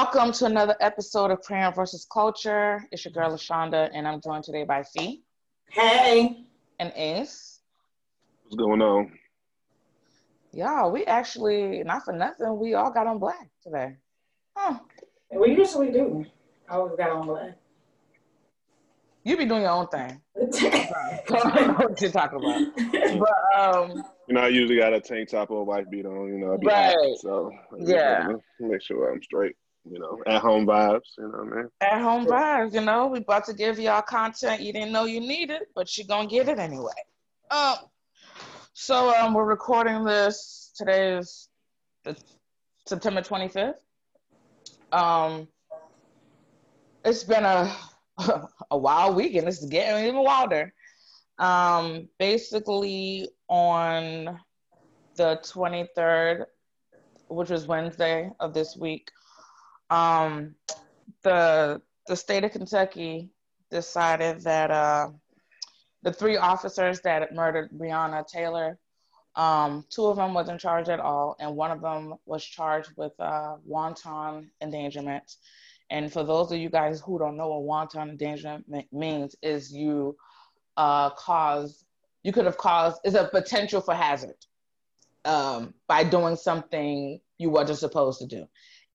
Welcome to another episode of Crayon versus Culture. It's your girl Lashonda, and I'm joined today by Fee Hey, and Ace. What's going on? Y'all, we actually, not for nothing, we all got on black today. Huh. We usually do. I always got on black. You be doing your own thing. I don't know what you're talking about. But um, You know, I usually got a tank top or a wife beat on, you know, I be Right. hot, so I Yeah. Make sure I'm straight, you know, at home vibes, you know what I mean? at home vibes, you know, we about to give y'all content you didn't know you needed, but you're gonna get it anyway. Um, so um, we're recording this. Today is the September 25th. Um, it's been a a wild weekend. It's getting even wilder. Um, basically on the 23rd, which was Wednesday of this week, um, the the state of Kentucky decided that uh, the three officers that murdered Breonna Taylor, um, two of them wasn't charged at all, and one of them was charged with uh, wanton endangerment. And for those of you guys who don't know what wanton endangerment means, is you uh, cause you could have caused is a potential for hazard um, by doing something you wasn't supposed to do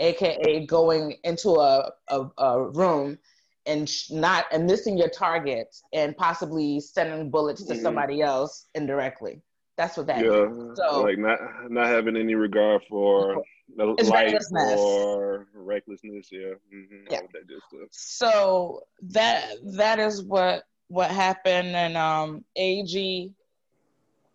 aka going into a, a, a room and not and missing your target and possibly sending bullets to Mhm. somebody else indirectly. That's what that is. Yeah, So- like not not having any regard for life recklessness. or recklessness, yeah. hmm Yeah. That So that that is what what happened and um AG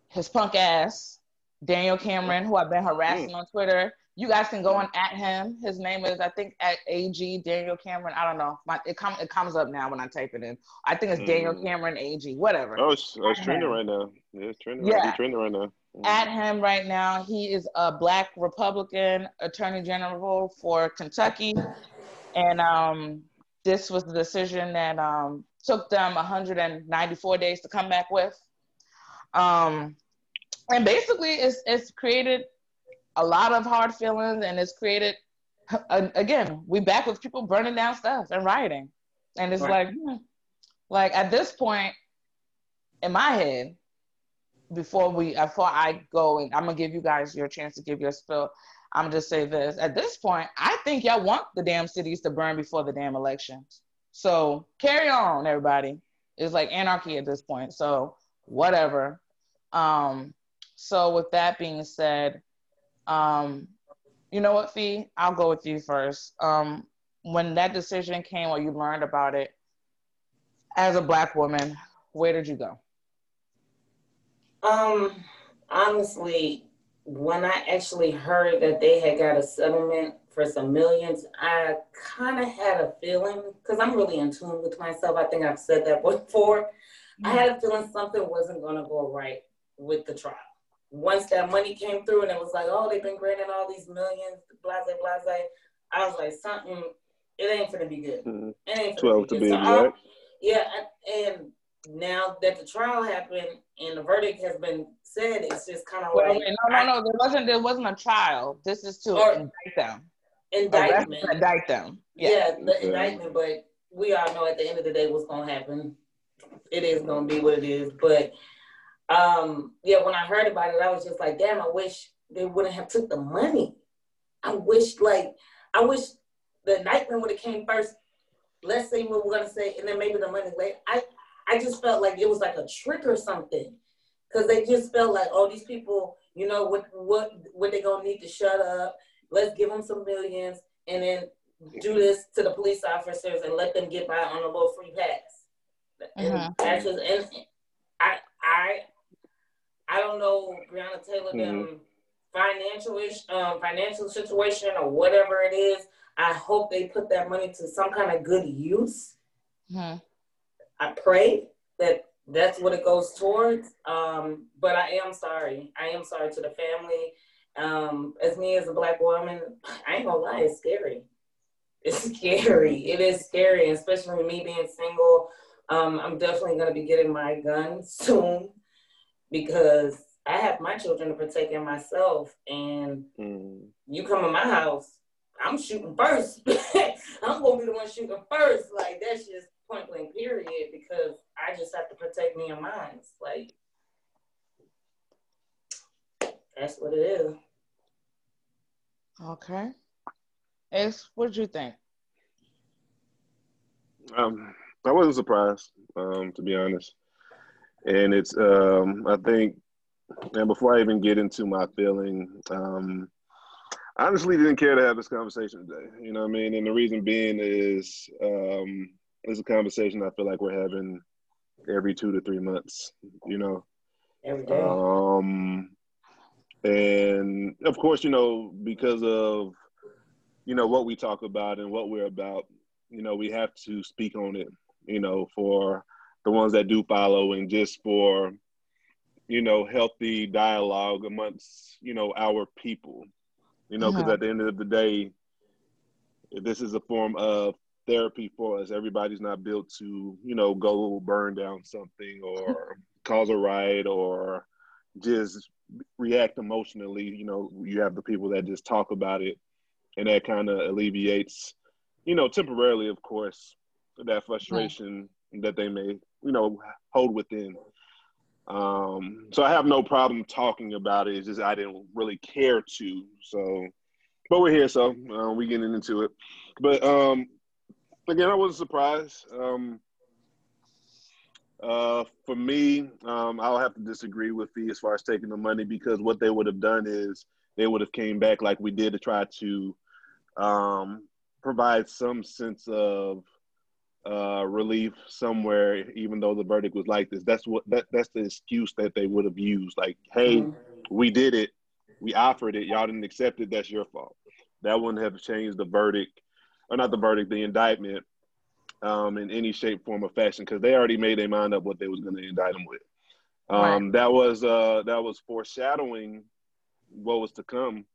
his punk ass Daniel Cameron who I've been harassing on Twitter. You guys can go and at him. His name is I think at AG Daniel Cameron. I don't know. My, it com- it comes up now when I type it in. I think it's Daniel Mm. Cameron AG. Whatever. oh, it's, oh, it's trending right now. Yeah, it's trending. Yeah. Right, trending right now. Mhm. at him right now. He is a black Republican attorney general for Kentucky. And um, this was the decision that um, took them 194 days to come back with. Um, and basically, it's, it's created a lot of hard feelings and it's created, again, we back with people burning down stuff and rioting. And it's Right. like, hmm, like at this point, in my head, before we before I go and I'm gonna give you guys your chance to give your spill. I'm gonna just say this. At this point, I think y'all want the damn cities to burn before the damn elections. So carry on, everybody. It's like anarchy at this point. So whatever. Um, so with that being said, um, you know what, Fee? I'll go with you first. Um, when that decision came or you learned about it, as a black woman, where did you go? Um, honestly, when I actually heard that they had got a settlement for some millions, I kind of had a feeling because I'm really in tune with myself. I think I've said that before. I had a feeling something wasn't going to go right with the trial. Once that money came through and it was like, oh, they've been granting all these millions, blase, blase. I was like, something, it ain't gonna be good. Mhm. It ain't finna 12 to good. be So I- exact. Yeah, and and now that the trial happened and the verdict has been said, it's just kind of Wait, like no, no, no. There wasn't. There wasn't a trial. This is to Or- indict them. indictment. Arrest, indict them. Yeah, Yeah. the Okay. indictment, but we all know at the end of the day what's gonna happen. It is gonna be what it is. But um, yeah, when I heard about it, I was just like, damn, I wish they wouldn't have took the money. I wish like I wish the indictment would have came first. Let's say what we're gonna say, and then maybe the money later. I I just felt like it was like a trick or something. Cause they just felt like, oh, these people, you know, what what what they gonna need to shut up. Let's give them some millions, and then do this to the police officers and let them get by on a little free pass. And Mhm. actually, and I, I, I don't know Breonna Taylor them financial ish, um, financial situation or whatever it is. I hope they put that money to some kind of good use. Mhm. I pray that that's what it goes towards. Um, but I am sorry. I am sorry to the family. Um, as me as a black woman, I ain't gonna lie, it's scary. It's scary. It is scary, especially me being single. Um, I'm definitely gonna be getting my gun soon because I have my children to protect and myself. And Mm. you come in my house, I'm shooting first. I'm gonna be the one shooting first. Like that's just point blank period because I just have to protect me and mine. Like that's what it is. Okay. Ace, what did you think? Um, I wasn't surprised, um, to be honest. And it's, um, I think, and before I even get into my feeling, um, I honestly didn't care to have this conversation today. You know what I mean? And the reason being is, um, it's a conversation I feel like we're having every two to three months. You know, Every day. um, and of course, you know, because of you know what we talk about and what we're about, you know, we have to speak on it. You know, for the ones that do follow, and just for you know healthy dialogue amongst you know our people. You know, because Mhm. at the end of the day, this is a form of therapy for us. Everybody's not built to, you know, go burn down something or cause a riot or just react emotionally. You know, you have the people that just talk about it and that kind of alleviates, you know, temporarily, of course, that frustration that they may, you know, hold within. Um, so I have no problem talking about it. It's just I didn't really care to. So, but we're here, so uh, we getting into it. But um, again, I wasn't surprised. Um, uh, for me, um, I'll have to disagree with Fee as far as taking the money because what they would have done is they would have came back like we did to try to um, provide some sense of uh, relief somewhere, even though the verdict was like this. That's what that that's the excuse that they would have used. Like, hey, Mhm. we did it, we offered it, y'all didn't accept it. That's your fault. That wouldn't have changed the verdict, or not the verdict, the indictment, um, in any shape, form, or fashion, because they already made their mind up what they was going to indict him with. Um, That was uh, that was foreshadowing what was to come.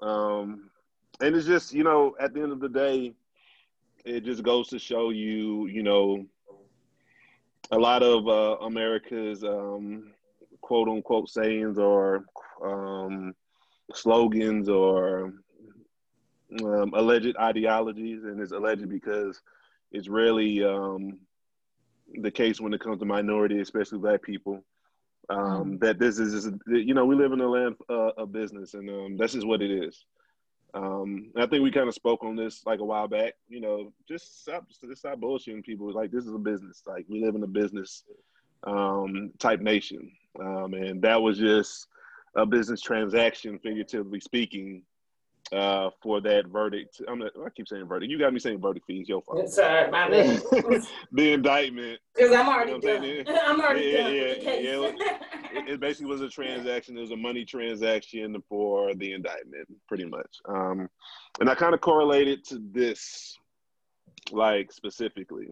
Um, and it's just you know, at the end of the day, it just goes to show you, you know, a lot of uh, America's um, quote unquote sayings or um, slogans or um, alleged ideologies, and it's alleged because it's really um, the case when it comes to minority, especially black people. Um, That this is, is, you know, we live in a land uh, of business, and um, that's just what it is. Um, and I think we kind of spoke on this like a while back. You know, just stop, just stop bullshitting people. Like this is a business. Like we live in a business um, type nation, um, and that was just a business transaction, figuratively speaking, uh, for that verdict. I'm not, I keep saying verdict. You got me saying verdict fees. Your fault. Right, my bad. the indictment. Because I'm already You know I'm done. saying? I'm already Yeah, done yeah, case. yeah, It, it basically was a transaction. It was a money transaction for the indictment, pretty much. Um, and I kind of correlated to this, like specifically.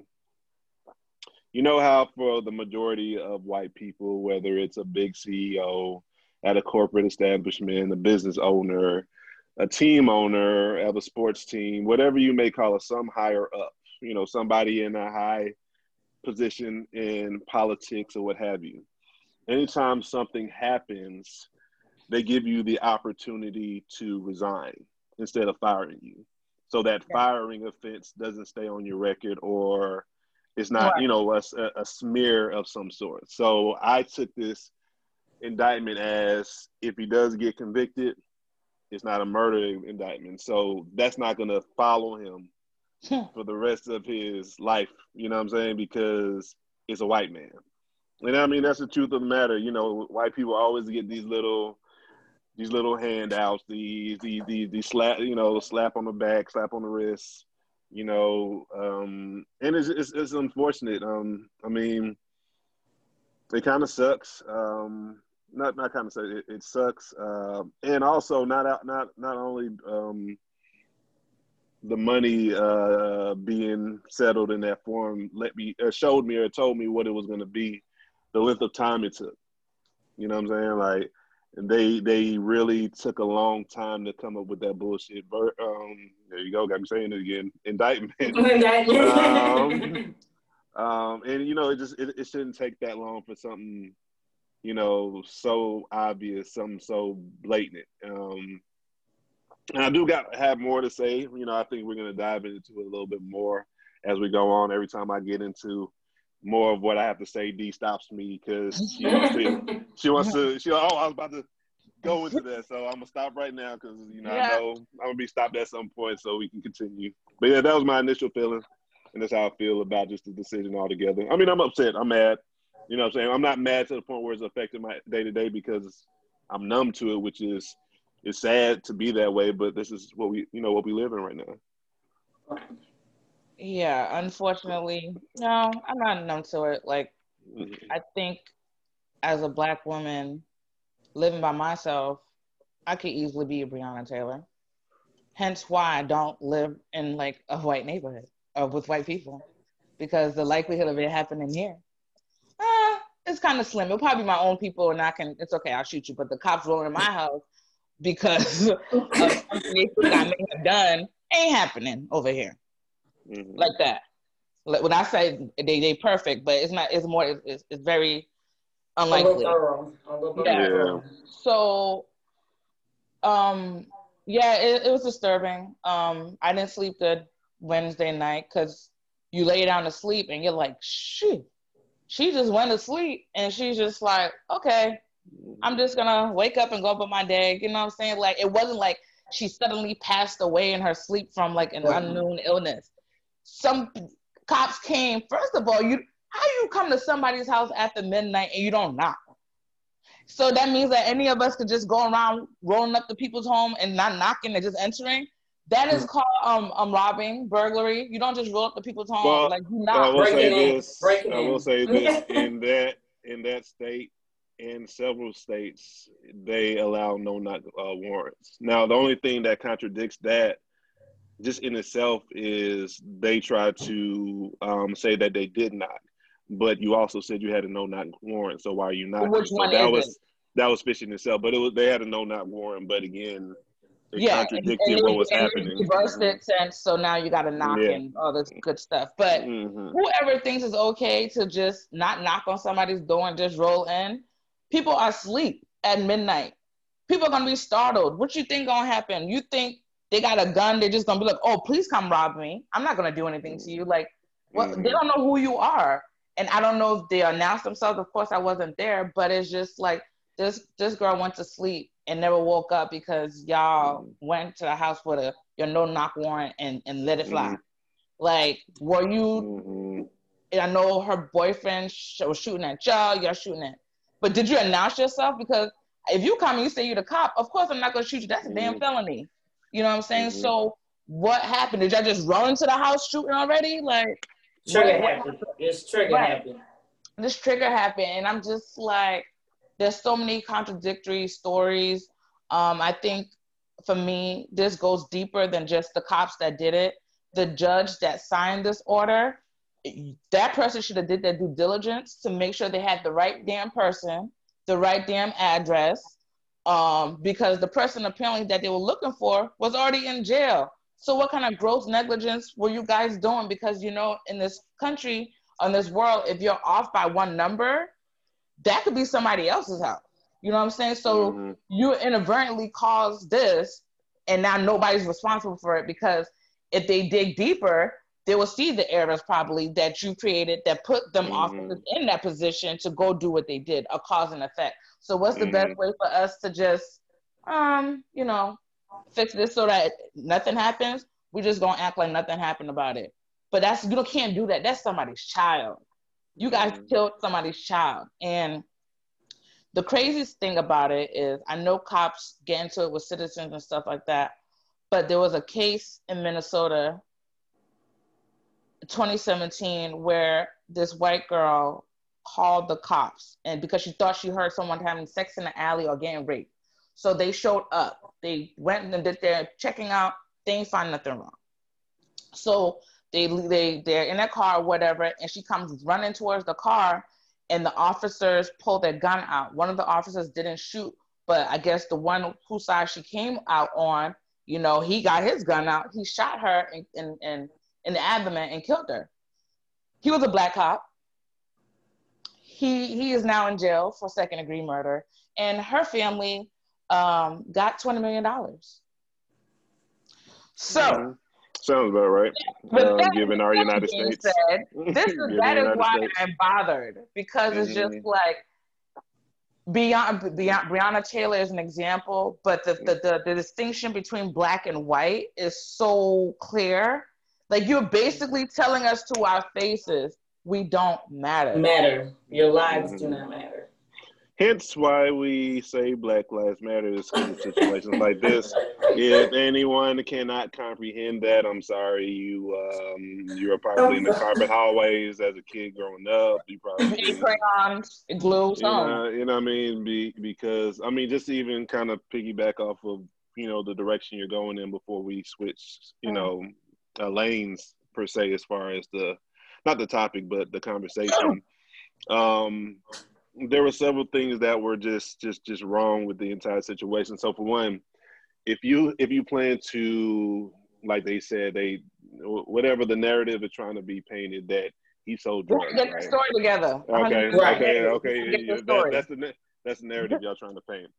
You know how for the majority of white people, whether it's a big CEO at a corporate establishment, a business owner, a team owner of a sports team, whatever you may call it, some higher up, you know, somebody in a high position in politics or what have you. Anytime something happens, they give you the opportunity to resign instead of firing you. So that firing offense doesn't stay on your record or it's not, you know, a, a smear of some sort. So I took this indictment as if he does get convicted, it's not a murder indictment. So that's not going to follow him hmm. for the rest of his life. You know what I'm saying? Because it's a white man. And I mean, that's the truth of the matter. You know, white people always get these little these little handouts, these, the the the slap, you know, slap on the back, slap on the wrist, you know, um, and it's, it's, it's unfortunate. Um, I mean, it kind of sucks. Um, not not kind of sucks. It, it sucks, uh, and also not out not not only um, the money uh, being settled in that form let me uh, showed me or told me what it was going to be, the length of time it took. You know what I'm saying? Like and they they really took a long time to come up with that bullshit. Um, there you go, got me saying it again. Indictment. um, um, and you know, it just it, it shouldn't take that long for something, you know, so obvious, something so blatant. Um, and I do got have more to say. You know, I think we're gonna dive into it a little bit more as we go on. Every time I get into more of what I have to say, D stops me because she wants to. She wants to. She. Oh, I was about to go into that, so I'm gonna stop right now because you know yeah. I know I'm gonna be stopped at some point, so we can continue. But yeah, that was my initial feeling, and that's how I feel about just the decision altogether. I mean, I'm upset. I'm mad. You know what I'm saying? I'm not mad to the point where it's affecting my day to day because I'm numb to it, which is it's sad to be that way, but this is what we you know what we live in right now. Yeah, unfortunately, no, I'm not numb to it. Like, mm-hmm. I think as a black woman living by myself, I could easily be a Breonna Taylor. Hence why I don't live in like a white neighborhood or with white people, because the likelihood of it happening here, uh, it's kind of slim. It'll probably be my own people, and I can. It's okay. I'll shoot you. But the cops rolling in my house because of something that I may have done ain't happening over here mm-hmm. like that. Like when I say they they perfect, but it's not. It's more. It's, it's very unlikely. Yeah. So, um, yeah, it, it was disturbing. Um, I didn't sleep good Wednesday night because you lay down to sleep and you're like, shoot, she just went to sleep and she's just like, okay, I'm just gonna wake up and go about my day. You know what I'm saying? Like it wasn't like she suddenly passed away in her sleep from like an unknown illness some cops came. First of all, you how you come to somebody's house after midnight and you don't knock? So that means that any of us could just go around rolling up to people's home and not knocking and just entering. That is called um, um robbing, burglary. You don't just roll up to people's home well, like you not I will say this. I will say this in that in that state in several states they allow no knock uh, warrants. Now the only thing that contradicts that just in itself is they try to um, say that they did not, but you also said you had a no knock warrant. So why are you not? Which so one that was it? that was fishing itself, but it was they had a no knock warrant. But again, it yeah, contradicted and, and what was happening. Reversed it since, so now you got to knock yeah. and all this good stuff. But mm-hmm. whoever thinks it's okay to just not knock on somebody's door and just roll in, people are asleep at midnight. People are gonna be startled. What you think gonna happen? You think they got a gun, they're just gonna be like, oh, please come rob me. I'm not gonna do anything to you. Like, well, mm-hmm. they don't know who you are. And I don't know if they announced themselves. Of course, I wasn't there, but it's just like this this girl went to sleep and never woke up because y'all mm-hmm. went to the house with a your no knock warrant and, and let it fly. Mm-hmm. Like, were you? Mm-hmm. I know her boyfriend was shooting at y'all. You're shooting at, but did you announce yourself? Because if you come and you say you're the cop, of course I'm not gonna shoot you. That's a damn mm-hmm. felony. You know what I'm saying? Mm-hmm. So what happened? Did y'all just run into the house shooting already? Like trigger what, happened. This trigger right. happened. This trigger happened, and I'm just like, there's so many contradictory stories. Um, I think for me, this goes deeper than just the cops that did it. The judge that signed this order, that person should have did their due diligence to make sure they had the right damn person, the right damn address, um, because the person apparently that they were looking for was already in jail. So what kind of gross negligence were you guys doing? Because you know, in this country, in this world, if you're off by one number, that could be somebody else's house. You know what I'm saying? So mm-hmm. you inadvertently caused this, and now nobody's responsible for it because if they dig deeper, they will see the errors probably that you created that put them mm-hmm. off in that position to go do what they did, a cause and effect. So what's the mm-hmm. best way for us to just, um, you know, fix this so that nothing happens? We're just gonna act like nothing happened about it. But that's you can't do that. That's somebody's child. You guys mm-hmm. killed somebody's child, and the craziest thing about it is I know cops get into it with citizens and stuff like that, but there was a case in Minnesota 2017 where this white girl called the cops and because she thought she heard someone having sex in the alley or getting raped. So they showed up. They went and did their checking out. They ain't find nothing wrong. So they they they're in a car, or whatever, and she comes running towards the car and the officers pull their gun out. One of the officers didn't shoot, but I guess the one whose side she came out on, you know, he got his gun out. He shot her in, in, in, in the abdomen and killed her. He was a black cop. He, he is now in jail for second degree murder. And her family um, got $20 million. So, mm-hmm. Sounds about right. Uh, given our United States. Said, this is that is why States. I'm bothered because mm-hmm. it's just mm-hmm. like beyond beyond Breonna Taylor is an example, but the, the, the the distinction between black and white is so clear. Like you're basically telling us to our faces, we don't matter. Matter. Your lives mm-hmm. do not matter. Hence why we say Black Lives Matter in situations like this. If anyone cannot comprehend that, I'm sorry. You um, you were probably in the carpet hallways as a kid growing up. You probably crayons, glue, you know, you know what I mean? Be, because I mean, just even kind of piggyback off of you know the direction you're going in before we switch, you know, uh, lanes per se, as far as the not the topic, but the conversation. Um, there were several things that were just just just wrong with the entire situation. So for one, if you if you plan to like they said they whatever the narrative is trying to be painted that he sold drugs. Get right? the story together. Okay, okay, okay. That, that's the that's the narrative y'all trying to paint.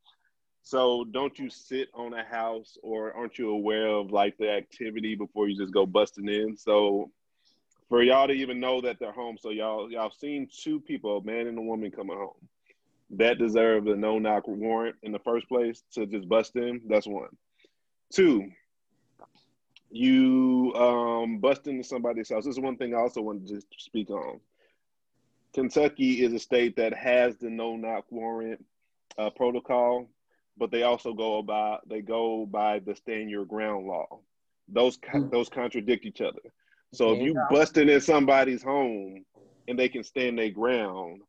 So don't you sit on a house or aren't you aware of like the activity before you just go busting in? So for y'all to even know that they're home. So y'all y'all seen two people, a man and a woman, coming home. That deserve a no knock warrant in the first place to just bust in. That's one. Two, you um, bust into somebody's house. This is one thing I also wanted to speak on. Kentucky is a state that has the no knock warrant uh, protocol, but they also go by they go by the stand your ground law. Those mm. those contradict each other. So if you busting in somebody's home and they can stand their ground,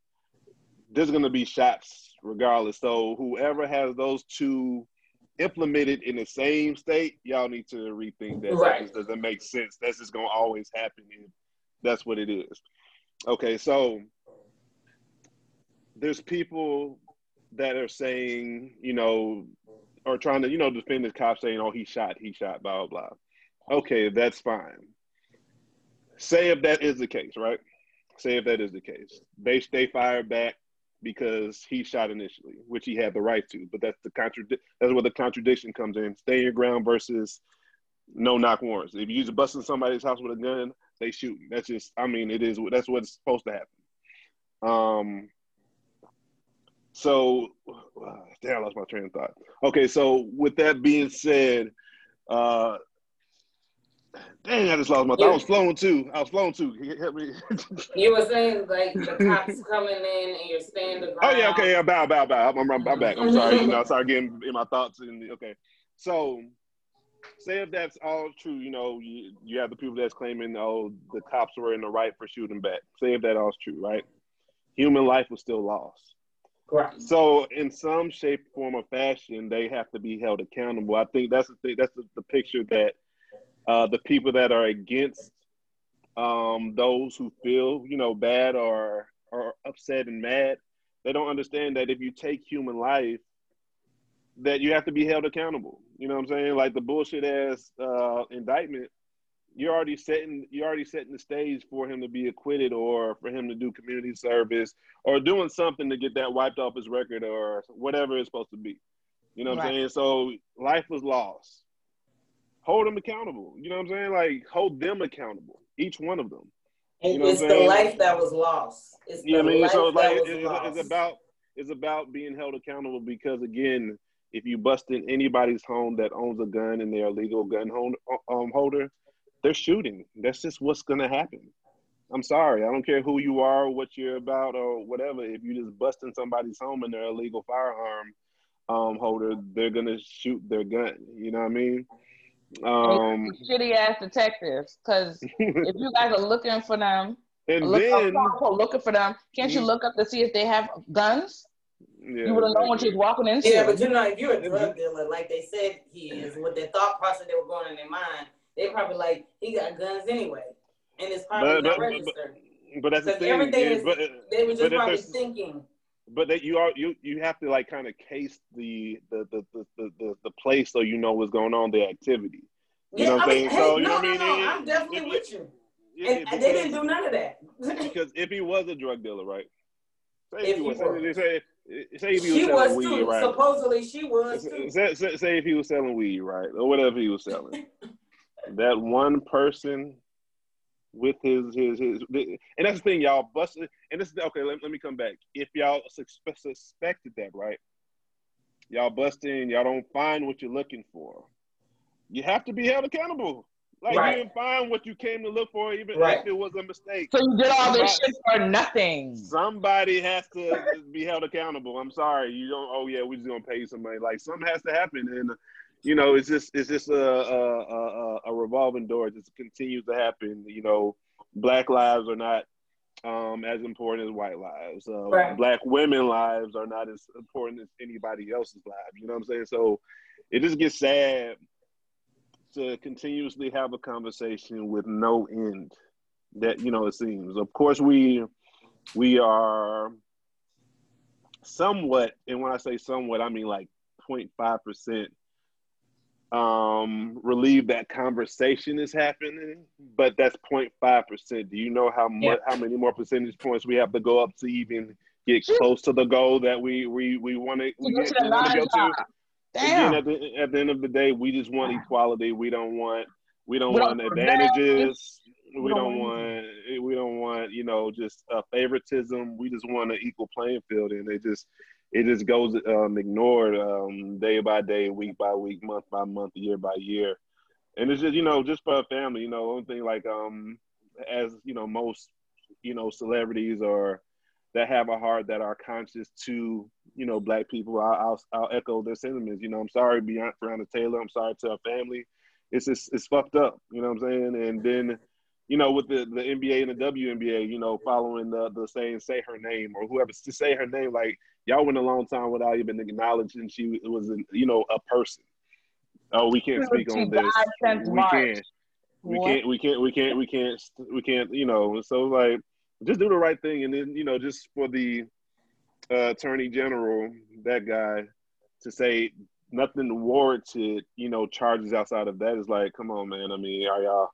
there's gonna be shots regardless. So whoever has those two implemented in the same state, y'all need to rethink that. Right. That doesn't make sense. That's just gonna always happen if that's what it is. Okay, so there's people that are saying, you know, or trying to, you know, defend the cop saying, oh, he shot, he shot, blah, blah, blah. Okay, that's fine say if that is the case, right? Say if that is the case, they they fire back because he shot initially, which he had the right to. But that's the contradict. That's where the contradiction comes in. Stay your ground versus no knock warrants. If you use a bust in somebody's house with a gun, they shoot. That's just. I mean, it is. That's what's supposed to happen. Um. So, damn, I lost my train of thought. Okay, so with that being said, uh, Dang, I just lost my thought. I was flowing too. I was flowing too. Help me. you were saying like the cops coming in and you're standing. Oh yeah, okay, yeah, bow, bow, bow. I'm, I'm, I'm back. I'm sorry. you know, I started getting in my thoughts. The, okay, so say if that's all true, you know, you, you have the people that's claiming, oh, the cops were in the right for shooting back. Say if that all's true, right? Human life was still lost. Correct. So, in some shape, form, or fashion, they have to be held accountable. I think that's the thing, that's the, the picture that uh, the people that are against um, those who feel, you know, bad or or upset and mad, they don't understand that if you take human life, that you have to be held accountable. You know what I'm saying? Like the bullshit ass uh, indictment, you're already setting you're already setting the stage for him to be acquitted or for him to do community service or doing something to get that wiped off his record or whatever it's supposed to be. You know what right. I'm saying? So life was lost hold them accountable. You know what I'm saying? Like hold them accountable, each one of them. And you know it's the life that was lost. It's yeah, I mean, so like it's, it's, about it's about being held accountable because again, if you bust in anybody's home that owns a gun and they're a legal gun um, holder, they're shooting. That's just what's gonna happen. I'm sorry. I don't care who you are, what you're about, or whatever. If you just bust in somebody's home and they're a legal firearm um, holder, they're gonna shoot their gun. You know what I mean? Um, shitty ass detectives. Because if you guys are looking for them, and look then looking for them, can't you Mm. look up to see if they have guns? yeah, you would have known what you was walking into. Yeah, but you know, if you're a drug dealer, like they said he is, with the thought process they were going in their mind, they probably like he got guns anyway, and it's probably But- not but- but- registered. but that's the thing. everything is- is- but, they were just probably thinking. But that you are you you have to like kind of case the the the, the the the place so you know what's going on, the activity. You Yeah, know what I'm mean, saying? hey, So, you no, know what I no, mean? no, It- I'm definitely it- with you. Yeah, And because- they didn't do none of that. because if he was a drug dealer, right? Say If he was, was. say, say if he was she selling was weed, too. right? Supposedly she was too. Say, say, say if he was selling weed, right, or whatever he was selling, that one person with his his his, and that's the thing, y'all busted. And this is okay. Let, let me come back. If y'all suspe- suspected that, right, y'all bust in, y'all don't find what you're looking for, you have to be held accountable. Like Right. you didn't find what you came to look for, even Right. if it was a mistake. so you did all this shit for nothing. Somebody has to be held accountable. I'm sorry, you don't. Oh yeah, we're just gonna pay somebody. Like something has to happen, and you know, it's just it's just a a, a, a revolving door. It just continues to happen. You know, black lives are not um, as important as white lives. Uh, Right. Black women lives are not as important as anybody else's lives. You know what I'm saying? So it just gets sad to continuously have a conversation with no end. That you know, it seems. Of course, we we are somewhat, and when I say somewhat, I mean like 0.5 percent um relieved that conversation is happening but that's 0.5 percent. Do you know how much Yeah. how many more percentage points we have to go up to even get close to the goal that we we we want to we get to go to? again Damn. at the, at the end of the day we just want equality. We don't want we don't We don't want advantages. We, don't want we don't want you know just uh, favoritism. We just want an equal playing field and they just it just goes um, ignored um, day by day week by week month by month year by year. And it's just you know just for a family you know one thing like um as you know most you know celebrities or that have a heart that are conscious to you know black people i'll i'll, I'll echo their sentiments you know. I'm sorry beyond Breonna taylor i'm sorry to her family. It's just it's fucked up you know what i'm saying? And then you know with the the nba and the WNBA you know following the the saying say her name or whoever to say her name like y'all went a long time without even acknowledging she was you know a person. Oh we can't speak on this. we can't. We can't we can't we can't we can't we can't you know so like just do the right thing and then you know just for the uh, attorney general that guy to say nothing warranted you know charges outside of that is like come on man. I mean are y'all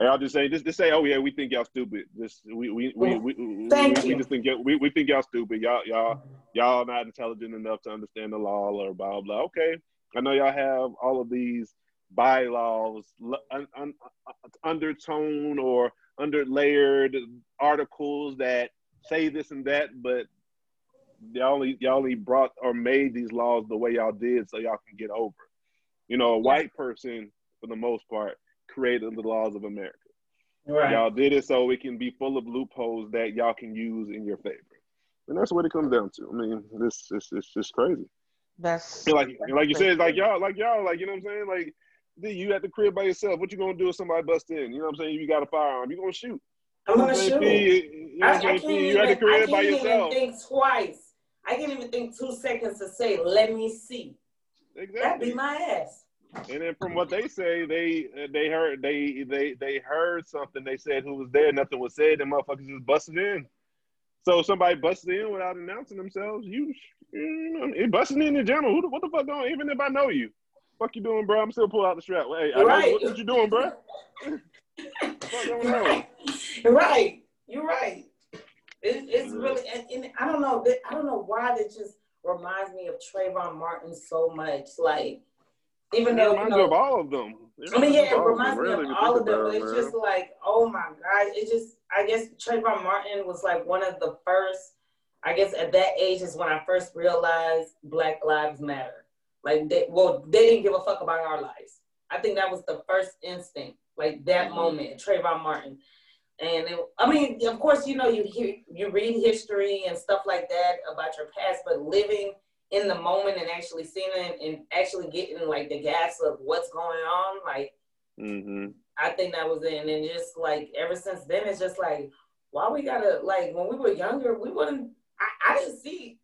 y'all just saying just, just say oh yeah we think y'all stupid. Just we we we, we, we, Thank we just think y'all- we, we think y'all stupid. Y'all y'all y'all not intelligent enough to understand the law or blah blah okay. I know y'all have all of these bylaws un, un, undertone or underlayered articles that say this and that, but y'all only y'all only brought or made these laws the way y'all did so y'all can get over. You know, a white person for the most part created the laws of America. Right. Y'all did it so it can be full of loopholes that y'all can use in your favor. And that's what it comes down to. I mean, this it's, it's just crazy. That's And like and like you said, like y'all, like y'all, like you know what I'm saying? Like dude, you at the crib by yourself. What you gonna do if somebody busts in? You know what I'm saying? You got a firearm. You gonna shoot. I'm gonna You know what I'm shoot. saying? You know I, what I I'm saying? can't even, at the crib by can't even yourself. think twice. I can't even think two seconds to say, let me see. Exactly. That'd be my ass. And then from what they say, they they heard they they they heard something. They said who was there. Nothing was said. And motherfuckers just busted in. So somebody busted in without announcing themselves. You, you know, busting in in general. Who the, what the fuck going? Even if I know you, fuck you doing, bro? I'm still pull out the strap. Hey, I know Right. what, what you doing, bro? Fuck going on? right. right. You're right. It, it's really, and, and I don't know. I don't know why that just reminds me of Trayvon Martin so much. Like, even though you reminds you of all of them. I mean, yeah, it all of them, reminds me really, of all of them. about But it's man. just like, oh my god! It just, I guess Trayvon Martin was like one of the first. I guess at that age is when I first realized Black Lives Matter. Like, they, well, they didn't give a fuck about our lives. I think that was the first instinct, like that Mhm. moment, Trayvon Martin. And it, I mean, of course, you know, you hear, you read history and stuff like that about your past, but living in the moment and actually seeing it and actually getting like the gas of what's going on, like hmm I think that was it. And then just like ever since then, it's just like, why we gotta like when we were younger, we wouldn't. I, I didn't see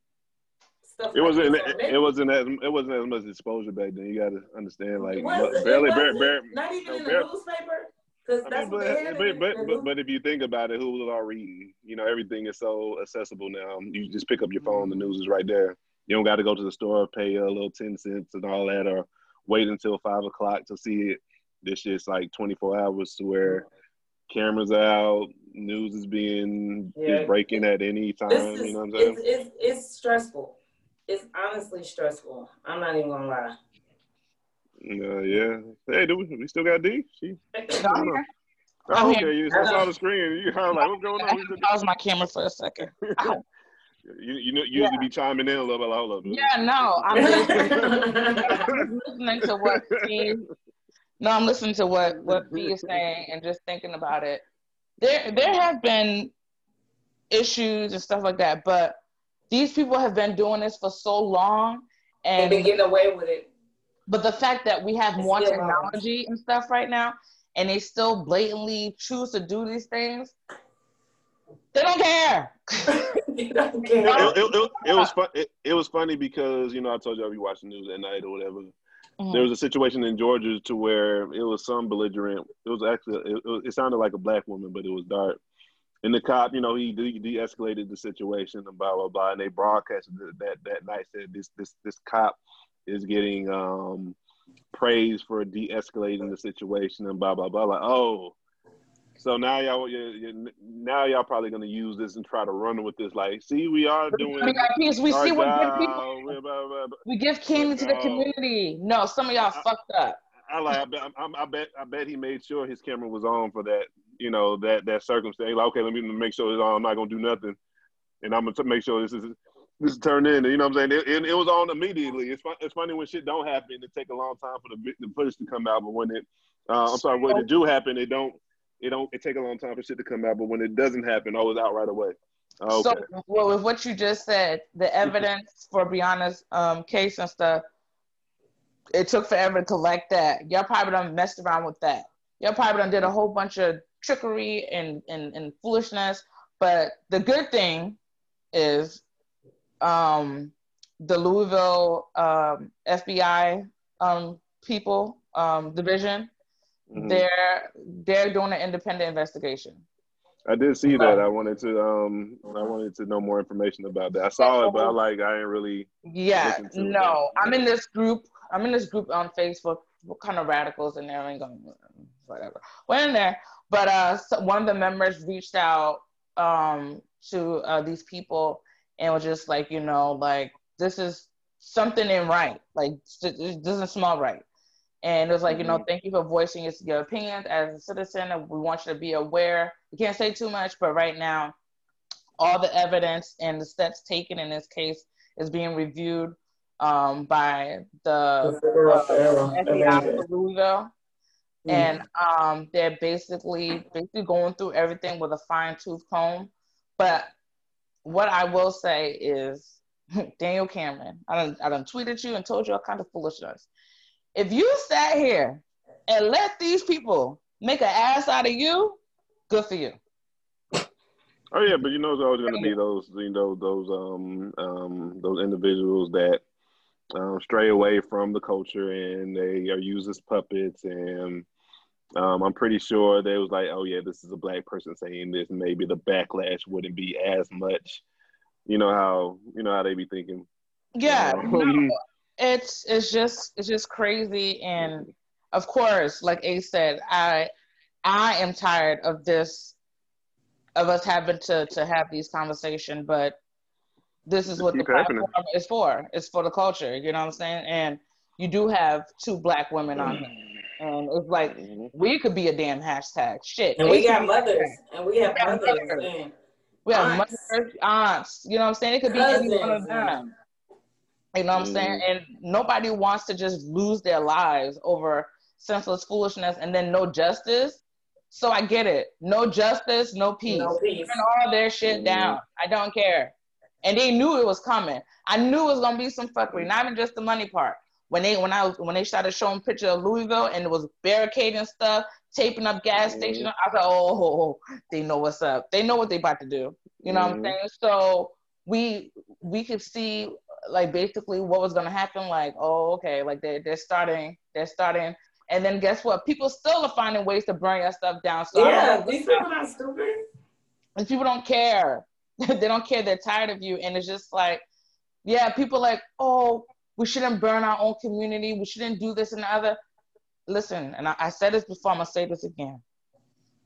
stuff. It like wasn't. this It, wasn't as. It wasn't as much exposure back then. You got to understand. Like Was barely, barely, barely. Not even no, in the barely- newspaper, because I that's mean, had. but, but, but, but if you think about it, who was all reading? You know, everything is so accessible now. You just pick up your phone, the news is right there. You don't got to go to the store, pay a little 10 cents and all that, or wait until five o'clock to see it. This shit's like 24 hours to where cameras out, news is being Yeah. is breaking at any time. is you know what I'm saying? it's, it's it's stressful. It's honestly stressful. I'm not even gonna lie. Uh, yeah. Hey, do we, we still got D? She. I'm Oh, here. I'm okay. here. You saw the screen. You heard like, what's going on? had to pause my camera for a second. Ow. You, you know, you usually be chiming in a little bit. Like, hold up. Yeah, no, I'm listening, listening to what Steve. No, I'm listening to what what B is saying and just thinking about it. There, there have been issues and stuff like that, but these people have been doing this for so long, and been getting away with it. but the fact that we have It's more still wrong. technology and stuff right now, and they still blatantly choose to do these things, they don't care. You don't It, care. it, it, it was fun. It, it was funny because you know I told you I'll be watching news at night or whatever. Mhm. There was a situation in Georgia to where it was some belligerent. It was actually it, it- it sounded like a black woman, but it was dark. And the cop, you know, he de- de-escalated the situation and blah blah blah. And they broadcasted it that that night said this this this cop is getting um praise for de-escalating the situation and blah blah blah. Like oh. So now y'all, you you now y'all probably gonna use this and try to run with this. Like, see, we are doing. We got peace. We see what good people. blah, blah, blah. We give candy to the No. community. No, some of y'all I- fucked up. I like. I bet. I'm- I bet. I bet he made sure his camera was on for that. You know that that circumstance. Like, okay, let me make sure it's on. I'm not gonna do nothing, and I'm gonna make sure this is this is turned in. You know what I'm saying? It, it, it was on immediately. It's it's funny when shit don't happen. It take a long time for the the footage to come out, but when it, uh, I'm sorry, when it do happen, it don't. It don't. It take a long time for shit to come out, but when it doesn't happen, oh, it's out right away. Okay. So, well, with what you just said, the evidence for Breonna's um, case and stuff, it took forever to collect that. Y'all probably done messed around with that. Y'all probably done did a whole bunch of trickery and, and, and foolishness. But the good thing is um, the Louisville um, FBI um, people um, division, Mhm. they're they're doing an independent investigation. I did see that. I wanted to. Um, I wanted to know more information about that. I saw it, but I like. I didn't really. Yeah, to no, that. I'm in this group. I'm in this group on Facebook. What kind of radicals in there? I ain't gonna whatever. We're in there, but uh, so one of the members reached out um to uh, these people and was just like, you know, like this is something ain't right. Like it doesn't smell right. And it was like, you know, thank you for voicing your, your opinions as a citizen. We want you to be aware. We can't say too much, but right now, all the evidence and the steps taken in this case is being reviewed um, by the uh, FBI Louisville, and um, they're basically basically going through everything with a fine tooth comb. But what I will say is, Daniel Cameron, I done, I done tweeted you and told you all kind of foolishness. If you sat here and let these people make an ass out of you, good for you. Oh yeah, but you know, there's always going to be those, you know, those um um those individuals that um, stray away from the culture and they are used as puppets. And um, I'm pretty sure they was like, oh yeah, this is a black person saying this. Maybe the backlash wouldn't be as much. You know how you know how they be thinking. Yeah, Um, no, it's it's just it's just crazy, and of course, like Ace said, I I am tired of this of us having to to have these conversations, but this is what the Keep happening. platform is for. It's for the culture, you know what I'm saying? And you do have two black women on here, and it's like Mhm. we could be a damn hashtag. Shit, And we Ace got could be a mothers, and we have We have mothers, mothers. and We have Aunts. mothers, aunts. You know what I'm saying? It could be any one of them. You know what I'm saying? Mm-hmm. And nobody wants to just lose their lives over senseless foolishness and then no justice. So I get it. No justice, no peace. No peace. Turn all their shit mm-hmm. down. I don't care. And they knew it was coming. I knew it was gonna be some fuckery, not even just the money part. When they when I when they started showing pictures of Louisville and it was barricading stuff, taping up gas Mhm. stations, I was like, oh, they know what's up. They know what they about to do. You know what I'm mm-hmm. saying? So we we could see like basically what was gonna happen. Like, oh, okay, like they they're starting, they're starting, and then guess what? People still are finding ways to burn your stuff down. So Yeah, these people not stupid. and people don't care. they don't care. They're tired of you, and it's just like, yeah, people like, oh, we shouldn't burn our own community. We shouldn't do this and the other. Listen, and I, I said this before. I'm gonna say this again.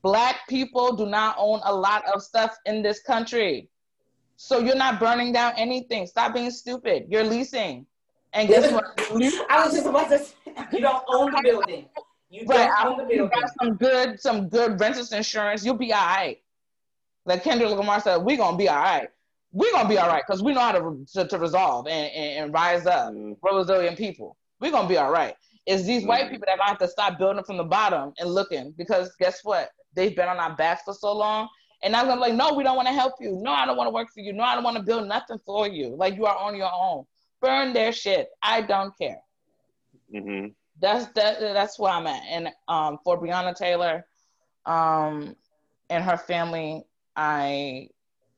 Black people do not own a lot of stuff in this country, so you're not burning down anything. Stop being stupid. You're leasing, and guess what? I was just about to say, you don't own the building. You Right, don't own the you got some good, some good renters insurance. You'll be all right. Like Kendrick Lamar said, we're gonna be all right. We're gonna be all right because we know how to, to, to resolve and, and, and rise up. Mhm. We're resilient people. We're gonna be all right. It's these white Mhm. people that gonna have to stop building from the bottom and looking because guess what? They've been on our backs for so long. And I'm gonna be like, no, we don't want to help you. No, I don't want to work for you. No, I don't want to build nothing for you. Like you are on your own. Burn their shit. I don't care Mhm. that's that that's where I'm at. And um for Breonna Taylor, um and her family, I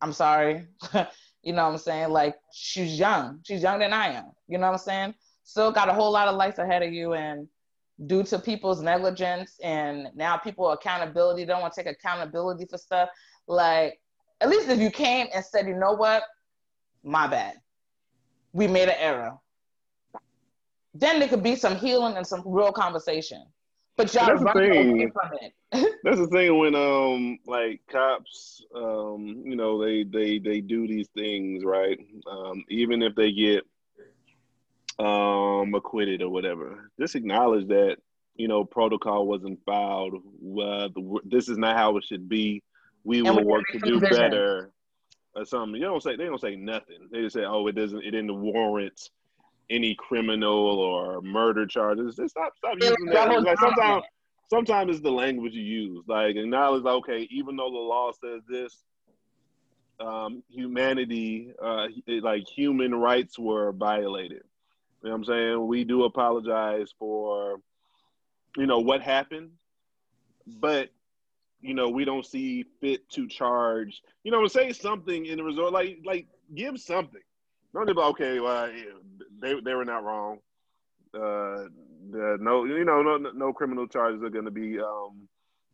I'm sorry. you know what I'm saying? Like she's young. She's younger than I am. You know what I'm saying? Still got a whole lot of life ahead of you and due to people's negligence and now people accountability don't want to take accountability for stuff. Like at least if you came and said, you know what? My bad. We made an error then there could be some healing and some real conversation. But y'all That's the thing. away from it. That's the thing when um like cops um you know they they they do these things right um even if they get um acquitted or whatever just acknowledge that you know protocol wasn't filed uh, the, this is not how it should be we And will work to do revisions. better or something you don't say they don't say nothing they just say oh it doesn't it didn't warrant any criminal or murder charges just stop stop using that double like sometimes sometimes it's the language you use. Like acknowledge, okay, even though the law says this, um, humanity, uh, like human rights were violated. You know what I'm saying? We do apologize for, you know, what happened, but you know, we don't see fit to charge. You know, say something in the resort, like like give something. Don't be like, okay, well, they they were not wrong uh, the, no, you know, no, no criminal charges are going to be um,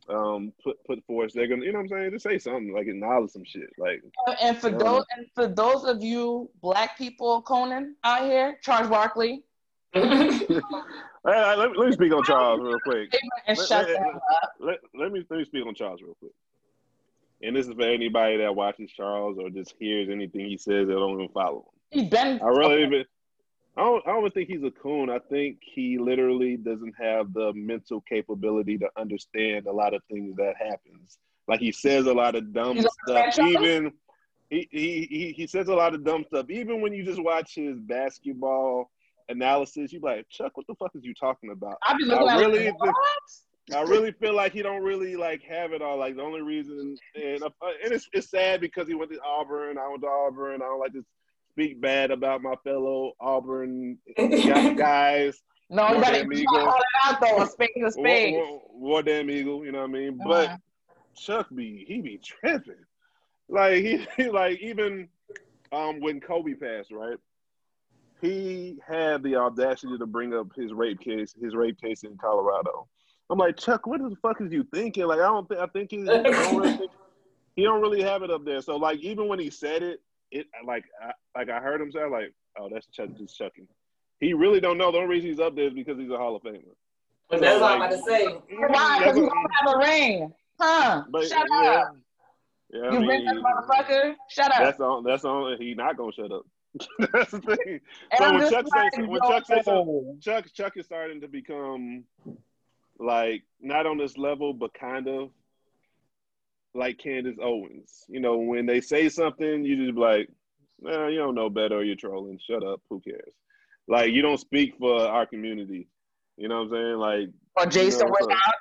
um, put put forth. They're going to, you know, what I'm saying, just say something like acknowledge some shit. Like, and for Yeah. those and for those of you black people, Conan out here, Charles Barkley, let, me, let me speak on Charles real quick. and Let- let-. Let, let me let me speak on Charles real quick. And this is for anybody that watches Charles or just hears anything he says that don't even follow him. He's been I really even. I don't, I don't even think he's a coon. I think he literally doesn't have the mental capability to understand a lot of things that happens. Like he says a lot of dumb He's stuff. Even he, he he he says a lot of dumb stuff. Even when you just watch his basketball analysis, you be like, Chuck, what the fuck is you talking about? I be looking I at really like, what? I really feel like he don't really like have it all. Like the only reason, and, uh, and it's it's sad because he went to Auburn. I went to Auburn. I don't like to speak bad about my fellow Auburn guys. No, you More gotta, than you me, gotta go. call it out though. Spade is a spade. War, war, war damn eagle, you know what I mean? But Uh-huh. Chuck be he be tripping. Like he, he like even um when Kobe passed, right? He had the audacity to bring up his rape case, his rape case in Colorado. I'm like, Chuck, what the fuck is you thinking? Like, I don't think I think he, he don't really think, he don't really have it up there. So like, even when he said it, it like I, like I heard him say, like, oh, that's Chuck just chucking. He really don't know. The only reason he's up there is because he's a Hall of Famer. But that's what I'm about to say. Why? Because you don't have a ring. Huh? but, Shut yeah. up. Yeah, I you mean, ring motherfucker? Shut up. That's on. That's on. He not gonna shut up. That's the thing. And So I'm when Chuck says when Chuck says Chuck Chuck is starting to become like not on this level, but kind of like Candace Owens. You know, when they say something, you just be like, nah, you don't know better, or you're trolling. Shut up. Who cares? Like you don't speak for our community. You know what I'm saying? Like or Jason you know, so- out.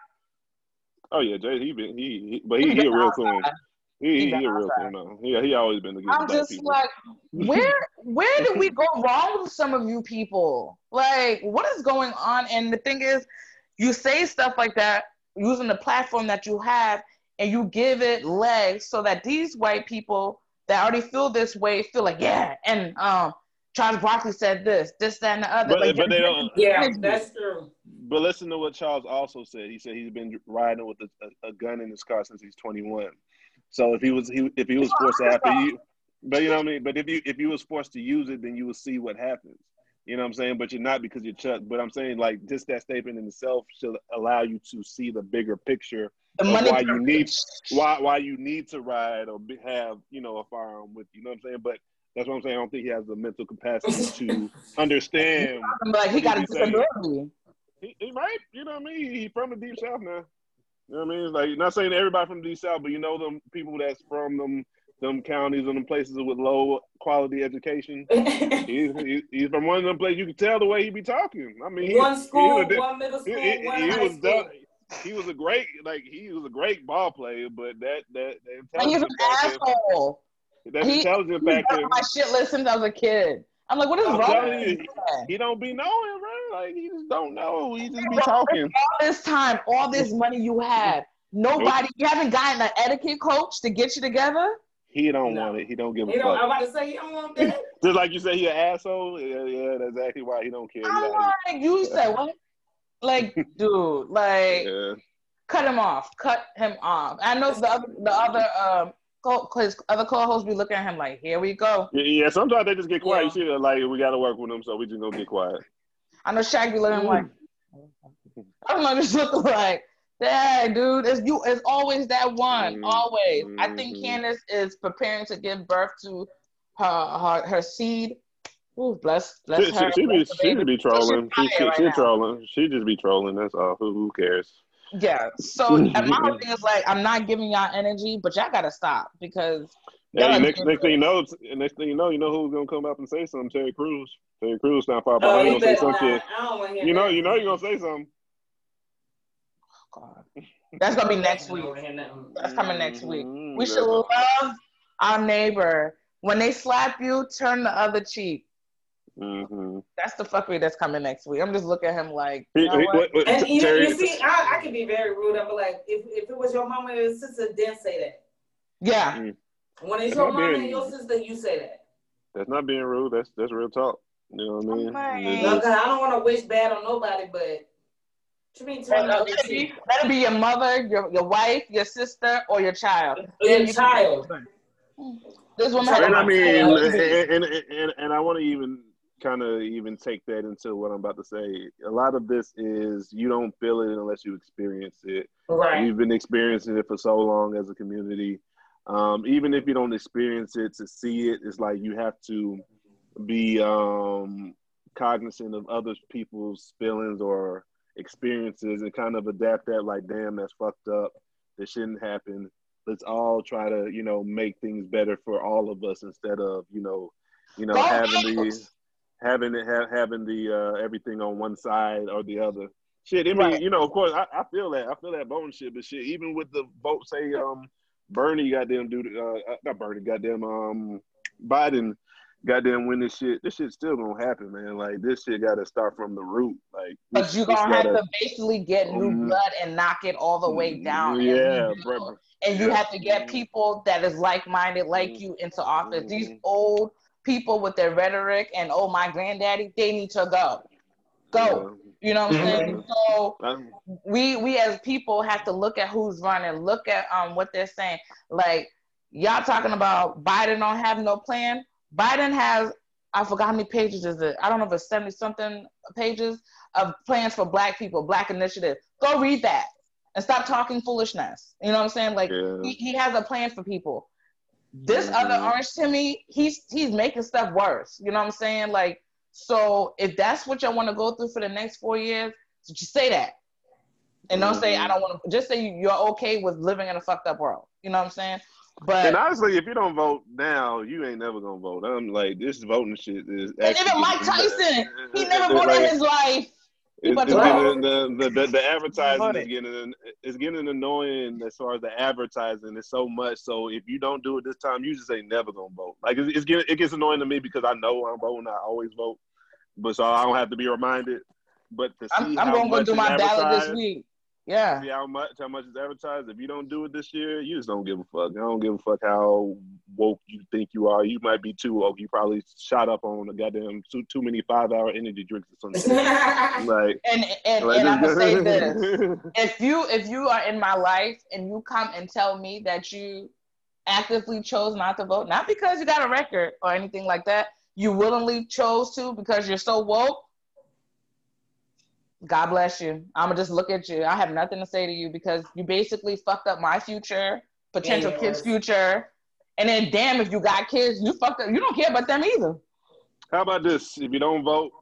Oh yeah, Jay. He been he, he but he, He he, a real outside. Coon. He He he, been a real coon though. Yeah, he always been against I'm black just people. like, where where did we go wrong with some of you people? Like, what is going on? And the thing is, you say stuff like that using the platform that you have, and you give it legs so that these white people that already feel this way feel like, yeah. And um, Charles Barkley said this, this, that, and the other. But- like, but they don't- Yeah, that's true. But listen to what Charles also said. He said he's been riding with a, a, a gun in his car since he's 21. So if he was he if he was forced to have to use, but you know what I mean. But if you if you was forced to use it, then you will see what happens. You know what I'm saying? But you're not because you're Chuck. But I'm saying like just that statement in itself should allow you to see the bigger picture why you need why why you need to ride or be, have you know a firearm with you. You know what I'm saying? But that's what I'm saying. I don't think he has the mental capacity to understand. like he got a you disability. He, he right. You know what I mean? He from the deep south now. You know what I mean? It's like not saying everybody from the south, but you know them people that's from them them counties and them places with low quality education. He's, he, he's from one of them places. You can tell the way he be talking. I mean, he, one school, he, was- one middle school, he- one he high was school. done. He was a great like he was a great ball player, but that that, that And he's an intelligence factor, asshole. that He- intelligence He's factor, done my shit list since I was a kid. I'm like, what is I'm wrong with you, you? he don't be knowing, bro. Like he just don't know. He just be talking. all this time, all this money you had, nobody, you haven't gotten an etiquette coach to get you together. He don't No. want it. He don't give a You know, fuck. I'm about to say you don't want that. Just like you say, he an asshole. Yeah, yeah, that's exactly why he don't care. I'm like, like, you said what? Like, dude, like, yeah. cut him off, cut him off. I know the other, the other, um, co- his other co-hosts be looking at him like, here we go. yeah, yeah. Sometimes they just get quiet. Yeah. You see, like we got to work with them, so we just gonna get quiet. I know Shaq be looking like. I don't know, just looking like, dang, dude, it's you, it's always that one, Mhm. always. I think Mhm. Candace is preparing to give birth to her her, her seed. Ooh, bless, bless She, her. she, she, be, bless the she be trolling. She, She's she, right she trolling. She just be trolling. That's all. Who, who cares? Yeah. So and my whole thing is like, I'm not giving y'all energy, but y'all gotta stop because Hey, next next thing you know, next thing you know, you know who's gonna come up and say something? Terry Crews. Terry Crews not far Oh, behind. you gonna say better something. not. I don't want to hear You know, you know, you're gonna say something. God. That's gonna be next week. wanna hear nothing. That's coming next week. Mhm. We should love our neighbor. When they slap you, turn the other cheek. Mhm. That's the fuckery that's coming next week. I'm just looking at him like, you know he- what? what- what- And you, Terry- you see, I, I can be very rude. I'm like, if, if it was your mama and your sister, then say that. Yeah. When it's It's your not mama being- and your sister, you say that. That's not being rude. That's that's real talk. You know what I mean? Alright. No, I don't want to wish bad on nobody, but what you mean turn And, the other That'll be, that'll be your mother, your, your wife, your sister, or your child. Your Then you can- child. This woman and I mean, and, and, and, and I want to even kind of even take that into what I'm about to say. A lot of this is you don't feel it unless you experience it. Right. We've been experiencing it for so long as a community. Um, even if you don't experience it, to see it, it's like you have to be um, cognizant of other people's feelings or experiences and kind of adapt that. Like, damn, that's fucked up. That shouldn't happen. Let's all try to, you know, make things better for all of us instead of, you know, you know, Go having the Eagles! Having it ha- having the uh, everything on one side or the other. Shit, I mean, Right. you know, of course, I, I feel that. I feel that bone shit, but shit, even with the vote, say, um, Bernie, goddamn, do the, uh, not Bernie, goddamn, um, Biden, goddamn, win this shit. This shit's still gonna happen, man. Like this shit got to start from the root. Like, But you're gonna have gotta- to basically get new Mm. blood and knock it all the way down. Yeah, rebuild. bro. and you have to get people that is like Mhm. you into office these Mhm. old people with their rhetoric and oh my granddaddy they need to go. Go. You know what i'm saying? So Yeah. I'm- we we as people have to look at who's running look at um what they're saying. Like y'all talking about biden don't have no plan. Biden has i forgot how many pages is it? I don't know if it's 70 something pages of plans for black people black initiative go read that and stop talking foolishness. You know what i'm saying? Like Yeah. he, he has a plan for people this Mhm. other orange timmy he's he's making stuff worse you know what i'm saying like so if that's what y'all want to go through for the next four years just say that and don't say Mhm. I don't want to. Just say you- you're okay with living in a fucked up world. You know what I'm saying? But And honestly, if you don't vote now, you ain't never gonna vote. I'm like, this voting shit is. And even Mike Tyson, he never voted in his life. It's, it's getting the, the, the, the advertising is getting it's getting annoying as far as the advertising is so much. So if you don't do it this time, you just ain't never gonna vote. Like it's, it's getting it gets annoying to me because I know I'm voting. I always vote, but so I don't have to be reminded. But to see I'm, how I'm gonna go do my ballot this week. Yeah. See how much how much is advertised. If you don't do it this year, you just don't give a fuck. I don't give a fuck how woke you think you are. You might be too woke. You probably shot up on a goddamn too too many five hour energy drinks or something. like, And and, like and I'm gonna say this- this. if you if you are in my life and you come and tell me that you actively chose not to vote, not because you got a record or anything like that, you willingly chose to because you're so woke. God bless you. I'm gonna just look at you. I have nothing to say to you because you basically fucked up my future, potential Yes. kids' future, and then damn if you got kids, you fucked up. You don't care about them either. How about this? If you don't vote,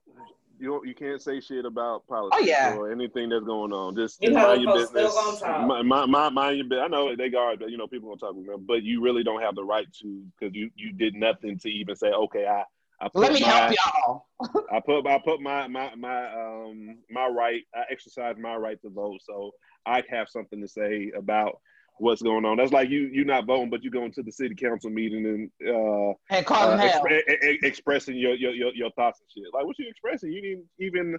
you don't- you can't say shit about politics Oh, yeah. or anything that's going on. Just, You mind your folks still business. gonna talk. Mind, mind, mind, mind your business. I know they guard, but you know, people gonna talk about them, but you really don't have the right to because you you did nothing to even say, okay, I. I put Let me my, help y'all. I put I put my my my um my right. I exercise my right to vote, so I have something to say about what's going on. That's like you you not voting, but you going to the city council meeting and uh, And call uh, hell. e- expressing your, your your your thoughts and shit. Like what you expressing? You didn't even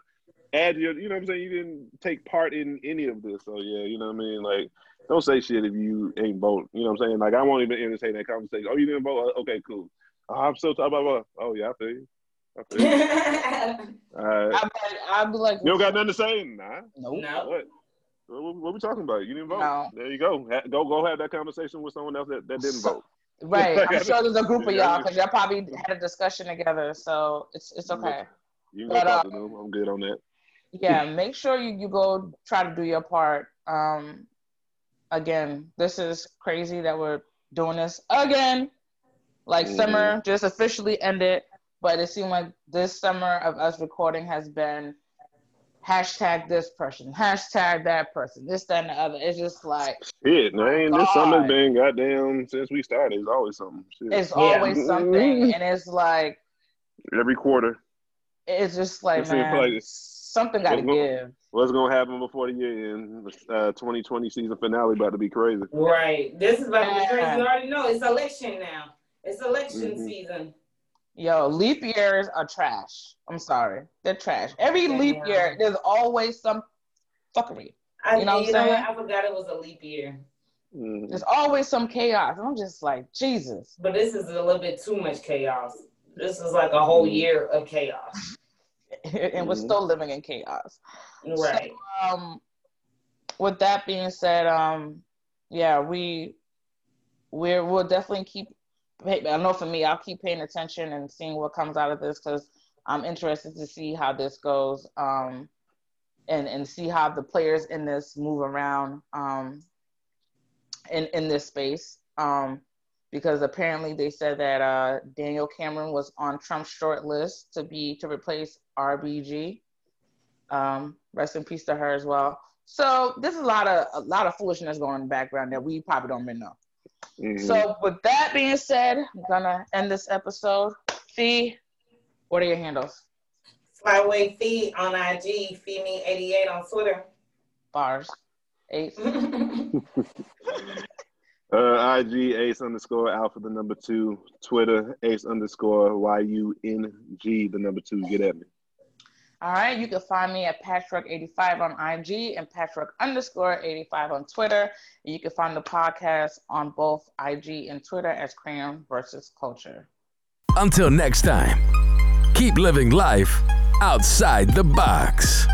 add your. You know what I'm saying? You didn't take part in any of this. So yeah, you know what I mean. Like don't say shit if you ain't vote. You know what I'm saying? Like I won't even entertain that conversation. Oh, you didn't vote? Okay, cool. Oh, I'm so talking about. Oh yeah, I feel you. I feel you. All right. I'm be, I'd be like, You don't got nothing to say? Nah. nope. no. What? What, what, what we talking about? You didn't vote. No. There you go. Ha- go go have that conversation with someone else that, that didn't vote. Right. I'm sure there's a group of y'all because y'all probably had a discussion together. So it's it's okay. You can go But, talk uh, to them. I'm good on that. Yeah, make sure you, you go try to do your part. Um again, this is crazy that we're doing this again. Like Mhm. summer just officially ended, but it seemed like this summer of us recording has been hashtag this person, hashtag that person, this, that, and the other. It's just like Shit, man. This summer's been goddamn since we started. It's always something. Shit. it's Yeah. always something. And it's like Every quarter. it's just like It man, like something got to What's go- give. What's gonna happen before the year end? Uh, 2020 season finale about to be crazy. Right. This is about to be crazy. You already know it's election now. It's election Mhm. season. Yo, leap years are trash. I'm sorry, they're trash. Every Yeah. leap year, there's always some fuckery. I, You know what I'm you know what? I forgot it was a leap year. Mhm. There's always some chaos. I'm just like Jesus. But this is a little bit too much chaos. This is like a whole Mhm. year of chaos. and we're Mhm. still living in chaos. Right. Um, with that being said, um, yeah, we we're we'll definitely keep. I know for me, I'll keep paying attention and seeing what comes out of this because I'm interested to see how this goes. Um, and and see how the players in this move around. Um, in in this space. Um, because apparently they said that uh, Daniel Cameron was on Trump's short list to be to replace RBG. Um, rest in peace to her as well. So there's a lot of a lot of foolishness going on in the background that we probably don't even know. Mhm. So with that being said, I'm gonna end this episode. Fee, what are your handles? Slywayphee on IG, Feed Me 88 on Twitter. Bars. Eight. Uh, IG ace underscore alpha the number two. Twitter ace underscore y u n g the number two. Get at me. All right, you can find me at Patchwork85 on IG and Patchwork underscore 85 on Twitter. You can find the podcast on both IG and Twitter as Crayon versus Culture. Until next time, keep living life outside the box.